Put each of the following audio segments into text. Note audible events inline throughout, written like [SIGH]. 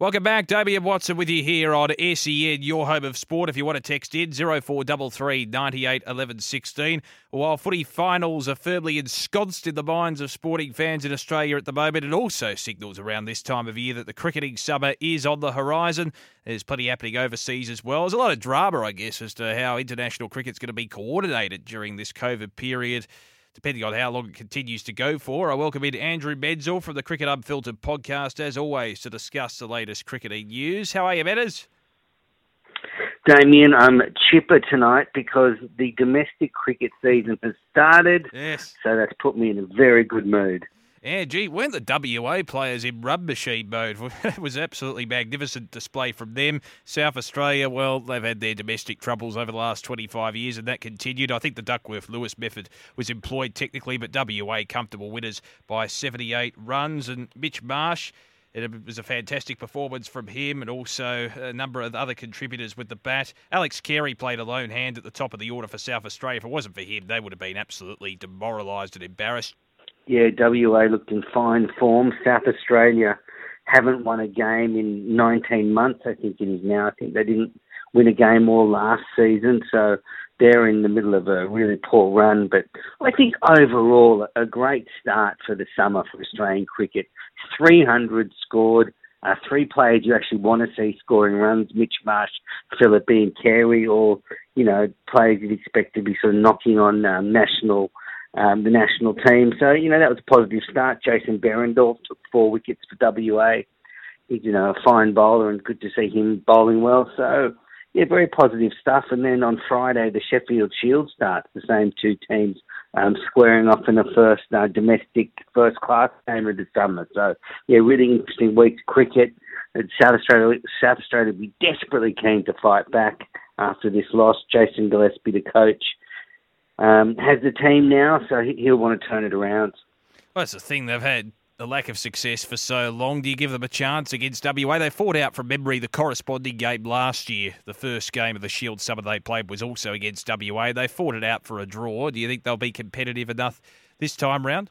Welcome back. Damian Watson with you here on SEN, your home of sport. If you want to text in, 0433 98 11 16. While footy finals are firmly ensconced in the minds of sporting fans in Australia at the moment, it also signals around this time of year that the cricketing summer is on the horizon. There's plenty happening overseas as well. There's a lot of drama, I guess, as to how international cricket's going to be coordinated during this COVID period depending on how long it continues to go for. I welcome in Andrew Menczel from the Cricket Unfiltered podcast, as always, to discuss the latest cricketing news. How are you, Metters? Damian, I'm chipper tonight because the domestic cricket season has started. Yes. So that's put me in a very good mood. Yeah, gee, weren't the WA players in rub machine mode? [LAUGHS] it was absolutely magnificent display from them. South Australia, well, they've had their domestic troubles over the last 25 years, and that continued. I think the Duckworth Lewis method was employed technically, but WA comfortable winners by 78 runs. And Mitch Marsh, it was a fantastic performance from him and also a number of other contributors with the bat. Alex Carey played a lone hand at the top of the order for South Australia. If it wasn't for him, they would have been absolutely demoralised and embarrassed yeah, WA looked in fine form. South Australia haven't won a game in 19 months, I think it is now. I think they didn't win a game all last season, so they're in the middle of a really poor run. But I think overall, a great start for the summer for Australian cricket. 300 scored. Uh, three players you actually want to see scoring runs: Mitch Marsh, Philippe, and Carey, or you know players you'd expect to be sort of knocking on um, national um, the national team. So, you know, that was a positive start. Jason Behrendorff took four wickets for WA. He's, you know, a fine bowler and good to see him bowling well. So, yeah, very positive stuff. And then on Friday, the Sheffield Shield starts, the same two teams um, squaring off in the first uh, domestic first class game of the summer. So, yeah, really interesting week of cricket. And South Australia, South Australia will be desperately keen to fight back after this loss. Jason Gillespie, the coach, um, has the team now, so he'll want to turn it around. Well, that's the thing. They've had a lack of success for so long. Do you give them a chance against WA? They fought out from memory the corresponding game last year. The first game of the Shield summer they played was also against WA. They fought it out for a draw. Do you think they'll be competitive enough this time round?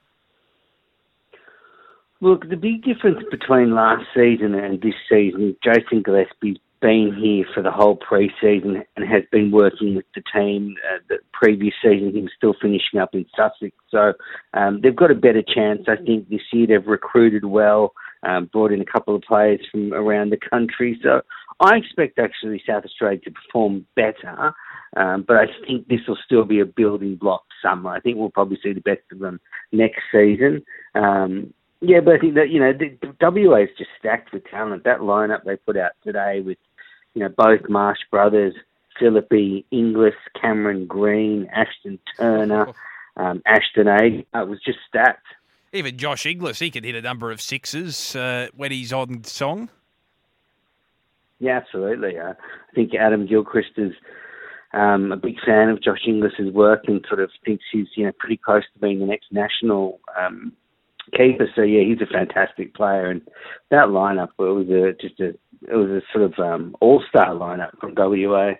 Look, the big difference between last season and this season, Jason Gillespie's been here for the whole pre-season and has been working with the team. Uh, the previous season, he was still finishing up in Sussex, so um, they've got a better chance. I think this year they've recruited well, um, brought in a couple of players from around the country. So I expect actually South Australia to perform better, um, but I think this will still be a building block summer. I think we'll probably see the best of them next season. Um, yeah, but I think that you know the, WA is just stacked with talent. That lineup they put out today with you know, both Marsh brothers, Philippe Inglis, Cameron Green, Ashton Turner, [LAUGHS] um, Ashton A. It was just stacked. Even Josh Inglis, he can hit a number of sixes uh, when he's on song. Yeah, absolutely. Uh, I think Adam Gilchrist is um, a big fan of Josh Inglis's work and sort of thinks he's you know pretty close to being the next national um, keeper. So yeah, he's a fantastic player, and that lineup it was a, just a it was a sort of um, all star lineup from WA.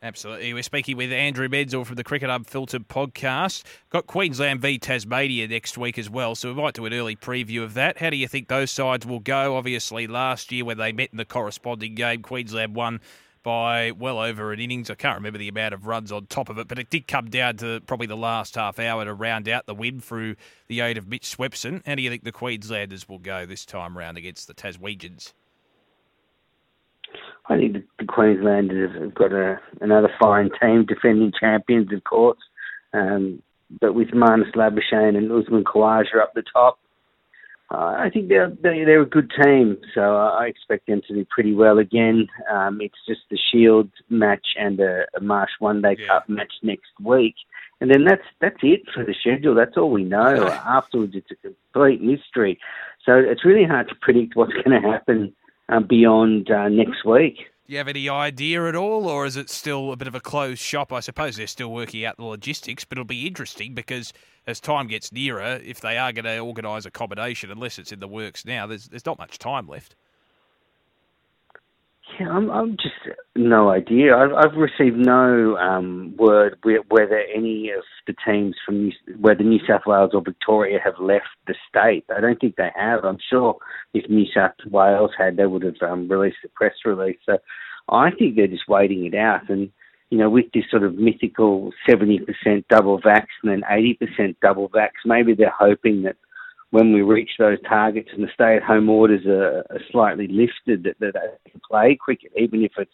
Absolutely. We're speaking with Andrew Menczel from the Cricket Unfiltered podcast. Got Queensland v Tasmania next week as well, so we might do an early preview of that. How do you think those sides will go? Obviously, last year when they met in the corresponding game, Queensland won by well over an innings. I can't remember the amount of runs on top of it, but it did come down to probably the last half hour to round out the win through the aid of Mitch Swepson. How do you think the Queenslanders will go this time round against the Taswegians? I think the, the Queenslanders have got a, another fine team, defending champions, of course. Um, but with Marnus Labuschagne and Usman Khawaja up the top, uh, I think they're, they're a good team, so I expect them to do pretty well again. Um, it's just the Shield match and a, a Marsh One Day yeah. Cup match next week, and then that's that's it for the schedule. That's all we know. Afterwards, it's a complete mystery. So it's really hard to predict what's going to happen uh, beyond uh, next week. Do you have any idea at all, or is it still a bit of a closed shop? I suppose they're still working out the logistics, but it'll be interesting because as time gets nearer, if they are going to organise accommodation, unless it's in the works now, there's there's not much time left. Yeah, I'm, I'm just no idea. I've, I've received no um, word whether any of the teams from New, whether New South Wales or Victoria have left the state. I don't think they have. I'm sure if New South Wales had, they would have um, released a press release. So I think they're just waiting it out. And you know, with this sort of mythical 70% double vax and then 80% double vax, maybe they're hoping that when we reach those targets and the stay-at-home orders are, are slightly lifted, that, that they can play cricket, even if it's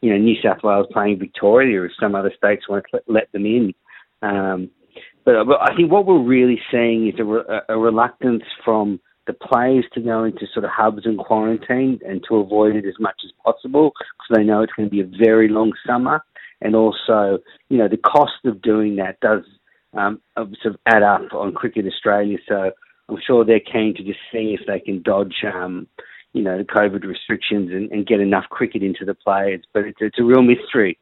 you know New South Wales playing Victoria, if some other states won't let, let them in. Um, but, but I think what we're really seeing is a, a reluctance from the players to go into sort of hubs and quarantine and to avoid it as much as possible because they know it's going to be a very long summer. And also, you know, the cost of doing that does um, sort of add up on Cricket Australia. So I'm sure they're keen to just see if they can dodge, um, you know, the COVID restrictions and, and, get enough cricket into the players. But it's, it's a real mystery.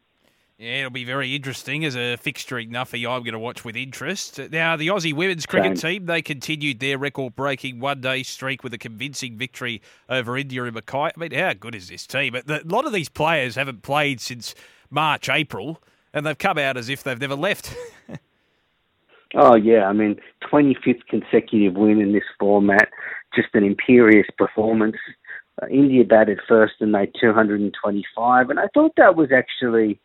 Yeah, it'll be very interesting as a fixturing nuffy. I'm going to watch with interest. Now, the Aussie women's cricket Same. team they continued their record-breaking one-day streak with a convincing victory over India in Mackay. I mean, how good is this team? A lot of these players haven't played since March, April, and they've come out as if they've never left. [LAUGHS] Oh yeah, I mean, 25th consecutive win in this format, just an imperious performance. Uh, India batted first and made 225, and I thought that was actually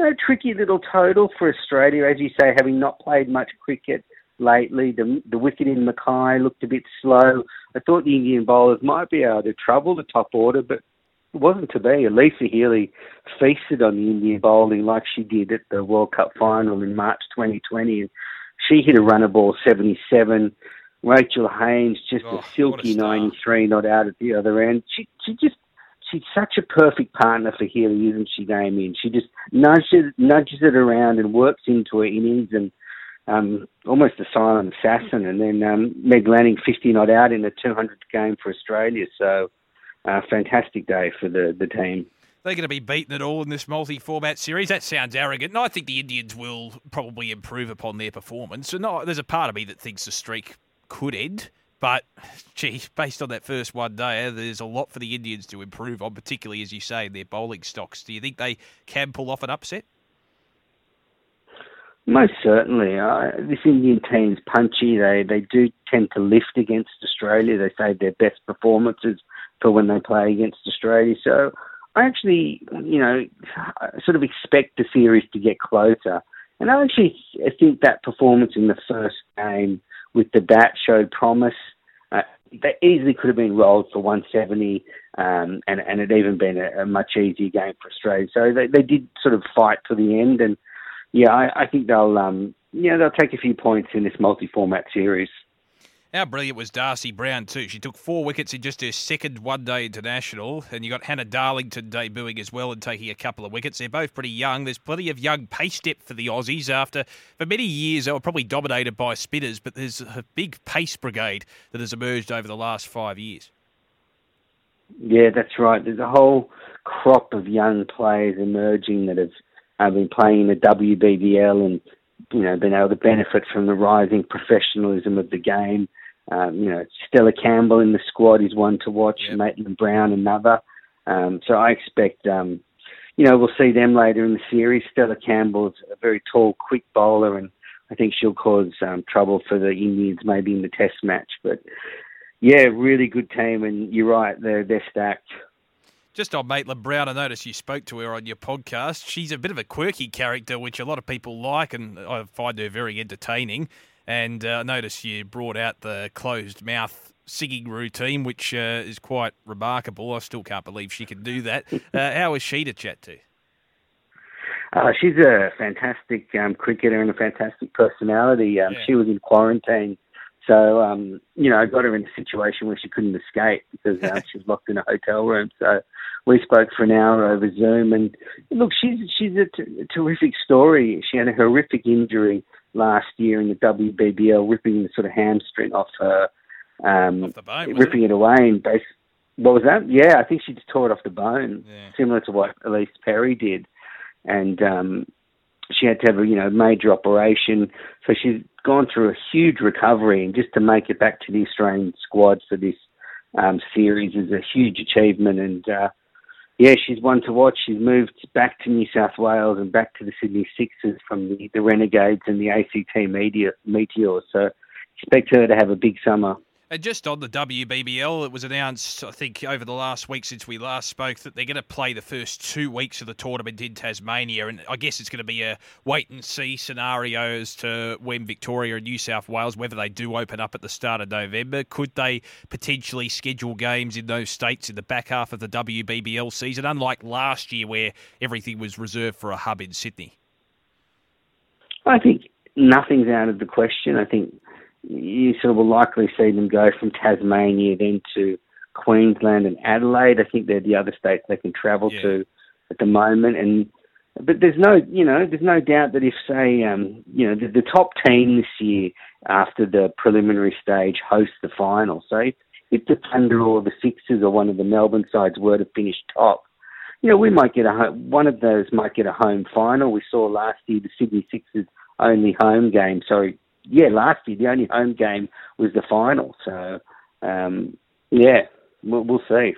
a tricky little total for Australia, as you say, having not played much cricket lately. The the wicket in Mackay looked a bit slow. I thought the Indian bowlers might be able to trouble the top order, but it wasn't to be. Alyssa Healy feasted on the Indian bowling like she did at the World Cup final in March 2020. She hit a runner ball 77. Rachael Haynes just oh, a silky a 93, not out at the other end. She she just she's such a perfect partner for Healy, isn't she, Damian? She just nudges nudges it around and works into her innings and um, almost a silent assassin. And then um, Meg Lanning 50 not out in the 200th game for Australia. So, uh, fantastic day for the, the team they're going to be beaten at all in this multi-format series. That sounds arrogant, and I think the Indians will probably improve upon their performance. And there's a part of me that thinks the streak could end, but gee, based on that first one day, there's a lot for the Indians to improve on, particularly as you say their bowling stocks. Do you think they can pull off an upset? Most certainly. Uh, this Indian team's punchy. They they do tend to lift against Australia. They say their best performances for when they play against Australia. So I actually, you know, sort of expect the series to get closer. And I actually think that performance in the first game with the bat showed promise. Uh, they easily could have been rolled for 170, um, and and it even been a, a, much easier game for Australia. So they, they did sort of fight to the end, and yeah, I, I think they'll um, yeah they'll take a few points in this multi-format series. How brilliant was Darcie Brown, too? She took four wickets in just her second one day international, and you got Hannah Darlington debuting as well and taking a couple of wickets. They're both pretty young. There's plenty of young pace depth for the Aussies after, for many years, they were probably dominated by spinners, but there's a big pace brigade that has emerged over the last five years. Yeah, that's right. There's a whole crop of young players emerging that have uh, been playing in the WBBL and you know been able to benefit from the rising professionalism of the game. Um, you know, Stella Campbell in the squad is one to watch. Yep. Maitlan Brown another. Um, so I expect, um, you know, we'll see them later in the series. Stella Campbell's a very tall, quick bowler, and I think she'll cause um, trouble for the Indians maybe in the Test match. But yeah, really good team, and you're right, they're they're stacked. Just on Maitlan Brown, I noticed you spoke to her on your podcast. She's a bit of a quirky character, which a lot of people like, and I find her very entertaining. And uh, notice you brought out the closed mouth singing routine, which uh, is quite remarkable. I still can't believe she can do that. [LAUGHS] Uh, how is she to chat to? Uh, she's a fantastic um, cricketer and a fantastic personality. Um, yeah. She was in quarantine, so um, you know, I got her in a situation where she couldn't escape because um, [LAUGHS] she was locked in a hotel room. So we spoke for an hour over Zoom, and look, she's she's a, t- a terrific story. She had a horrific injury last year in the WBBL, ripping the sort of hamstring off her, um, off bone, ripping it? it? away, and basically, What was that? Yeah, I think she just tore it off the bone, yeah. similar to what Ellyse Perry did, and um, she had to have a you know major operation. So she's gone through a huge recovery, and just to make it back to the Australian squad for this um, series is a huge achievement. And uh, yeah, she's one to watch. She's moved back to New South Wales and back to the Sydney Sixers from the, the Renegades and the ACT Media Meteors. So expect her to have a big summer. And just on the WBBL, it was announced, I think, over the last week since we last spoke, that they're going to play the first two weeks of the tournament in Tasmania. And I guess it's going to be a wait and see scenario as to when Victoria and New South Wales, whether they do open up at the start of November. Could they potentially schedule games in those states in the back half of the WBBL season, unlike last year where everything was reserved for a hub in Sydney? I think nothing's out of the question. I think you sort of will likely see them go from Tasmania then to Queensland and Adelaide. I think they're the other states they can travel yeah. to at the moment. And but there's no, you know, there's no doubt that if say, um, you know, the, the top team this year after the preliminary stage hosts the final. So if, if the Thunder or the Sixers or one of the Melbourne sides were to finish top, you know, we might get a home, one of those might get a home final. We saw last year the Sydney Sixers only home game. Sorry, yeah, last year the only home game was the final. So um, yeah, we'll, we'll see.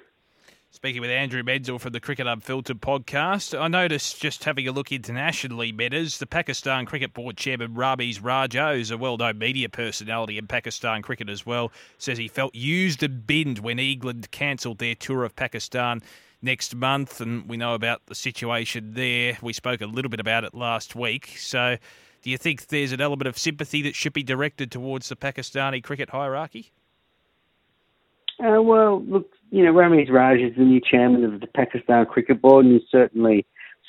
Speaking with Andrew Menczel from the Cricket Unfiltered podcast, I noticed just having a look internationally, Medders, the Pakistan Cricket Board Chairman Ramiz Raja, who's a well-known media personality in Pakistan cricket as well, says he felt used and binned when England cancelled their tour of Pakistan next month, and we know about the situation there. We spoke a little bit about it last week, so do you think there's an element of sympathy that should be directed towards the Pakistani cricket hierarchy? Uh, well, look, you know, Ramiz Raj is the new chairman of the Pakistan Cricket Board, and he's certainly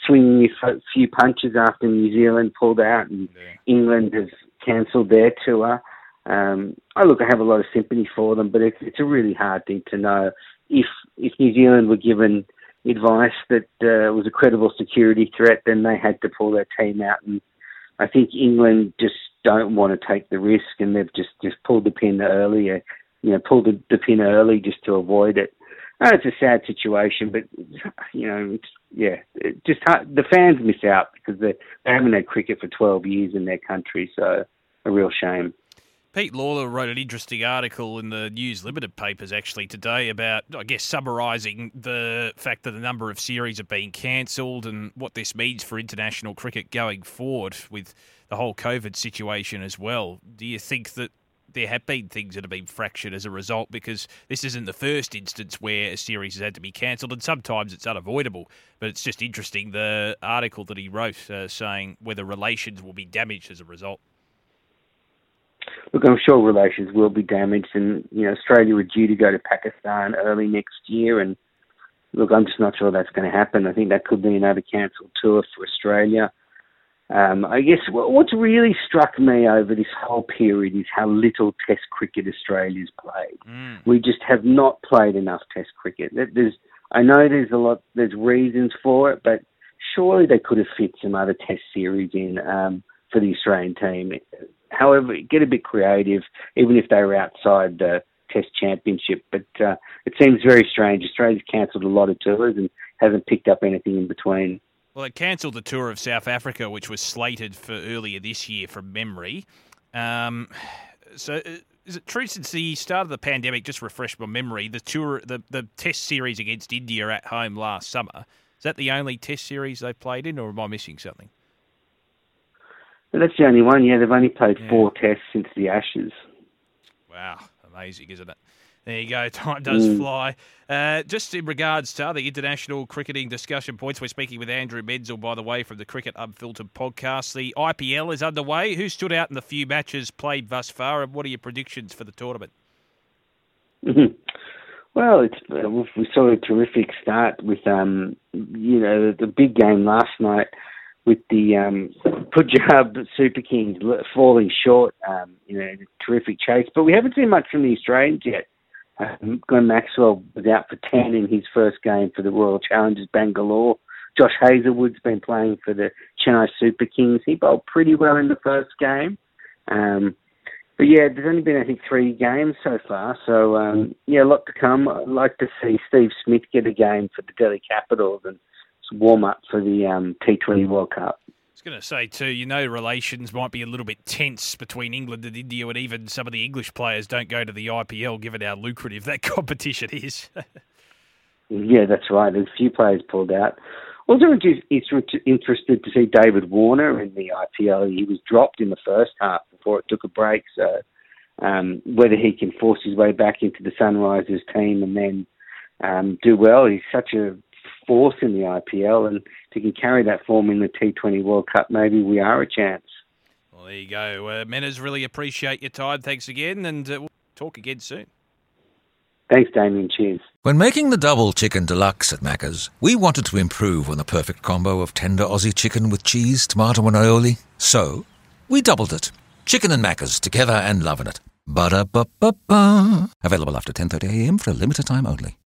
swinging a few punches after New Zealand pulled out and yeah. England has cancelled their tour. Um, I look, I have a lot of sympathy for them, but it's, it's a really hard thing to know if if New Zealand were given advice that uh, was a credible security threat, then they had to pull their team out and I think England just don't want to take the risk, and they've just just pulled the pin earlier. You know, pulled the, the pin early just to avoid it. Oh, it's a sad situation, but you know, yeah, just the fans miss out because they they haven't had cricket for 12 years in their country, so a real shame. Pete Lalor wrote an interesting article in the News Limited papers actually today about, I guess, summarising the fact that a number of series have been cancelled and what this means for international cricket going forward with the whole COVID situation as well. Do you think that there have been things that have been fractured as a result because this isn't the first instance where a series has had to be cancelled, and sometimes it's unavoidable. But it's just interesting the article that he wrote uh, saying whether relations will be damaged as a result look, I'm sure relations will be damaged, and you know, Australia are due to go to Pakistan early next year, and look, I'm just not sure that's going to happen. I think that could be another cancelled tour for Australia. Um, I guess what's really struck me over this whole period is how little Test cricket Australia's played. Mm. We just have not played enough Test cricket. There's, I know there's a lot, there's reasons for it, but surely they could have fit some other Test series in um, for the Australian team. However, get a bit creative, even if they were outside the Test Championship. But uh, it seems very strange. Australia's cancelled a lot of tours and hasn't picked up anything in between. Well, it cancelled the tour of South Africa, which was slated for earlier this year from memory. Um, so, uh, is it true since the start of the pandemic? Just refresh my memory. The tour, the the Test series against India at home last summer. Is that the only Test series they've played in, or am I missing something? But that's the only one. Yeah, they've only played yeah. four tests since the Ashes. Wow, amazing, isn't it? There you go. [LAUGHS] Time does mm. fly. Uh, just in regards to other international cricketing discussion points, we're speaking with Andrew Menczel, by the way, from the Cricket Unfiltered podcast. The IPL is underway. Who stood out in the few matches played thus far, and what are your predictions for the tournament? Mm-hmm. Well, it's uh, we saw a terrific start with um, you know the big game last night with the um, Punjab Super Kings falling short, um, you know, terrific chase. But we haven't seen much from the Australians yet. Um, Glenn Maxwell was out for 10 in his first game for the Royal Challengers Bangalore. Josh Hazlewood's been playing for the Chennai Super Kings. He bowled pretty well in the first game. Um, but yeah, there's only been I think three games so far. So um, yeah, a lot to come. I'd like to see Steve Smith get a game for the Delhi Capitals and warm up for the um, T20 World Cup. I was going to say too, you know, relations might be a little bit tense between England and India, and even some of the English players don't go to the IPL, given how lucrative that [LAUGHS] competition is. yeah, that's right. There's a few players pulled out. Also, it's interested to see David Warner in the IPL. He was dropped in the first half before it took a break. So, um, whether he can force his way back into the Sunrisers team and then um, do well, he's such a force in the IPL, and if he can carry that form in the T20 World Cup, maybe we are a chance. Well, there you go. Uh, Menners, really appreciate your time. Thanks again, and uh, we'll talk again soon. Thanks, Damian. Cheers. When making the double chicken deluxe at Macca's, we wanted to improve on the perfect combo of tender Aussie chicken with cheese, tomato, and aioli. So, we doubled it. Chicken and Macca's together and loving it. Ba-da-ba-ba-ba. Available after 10.30am for a limited time only.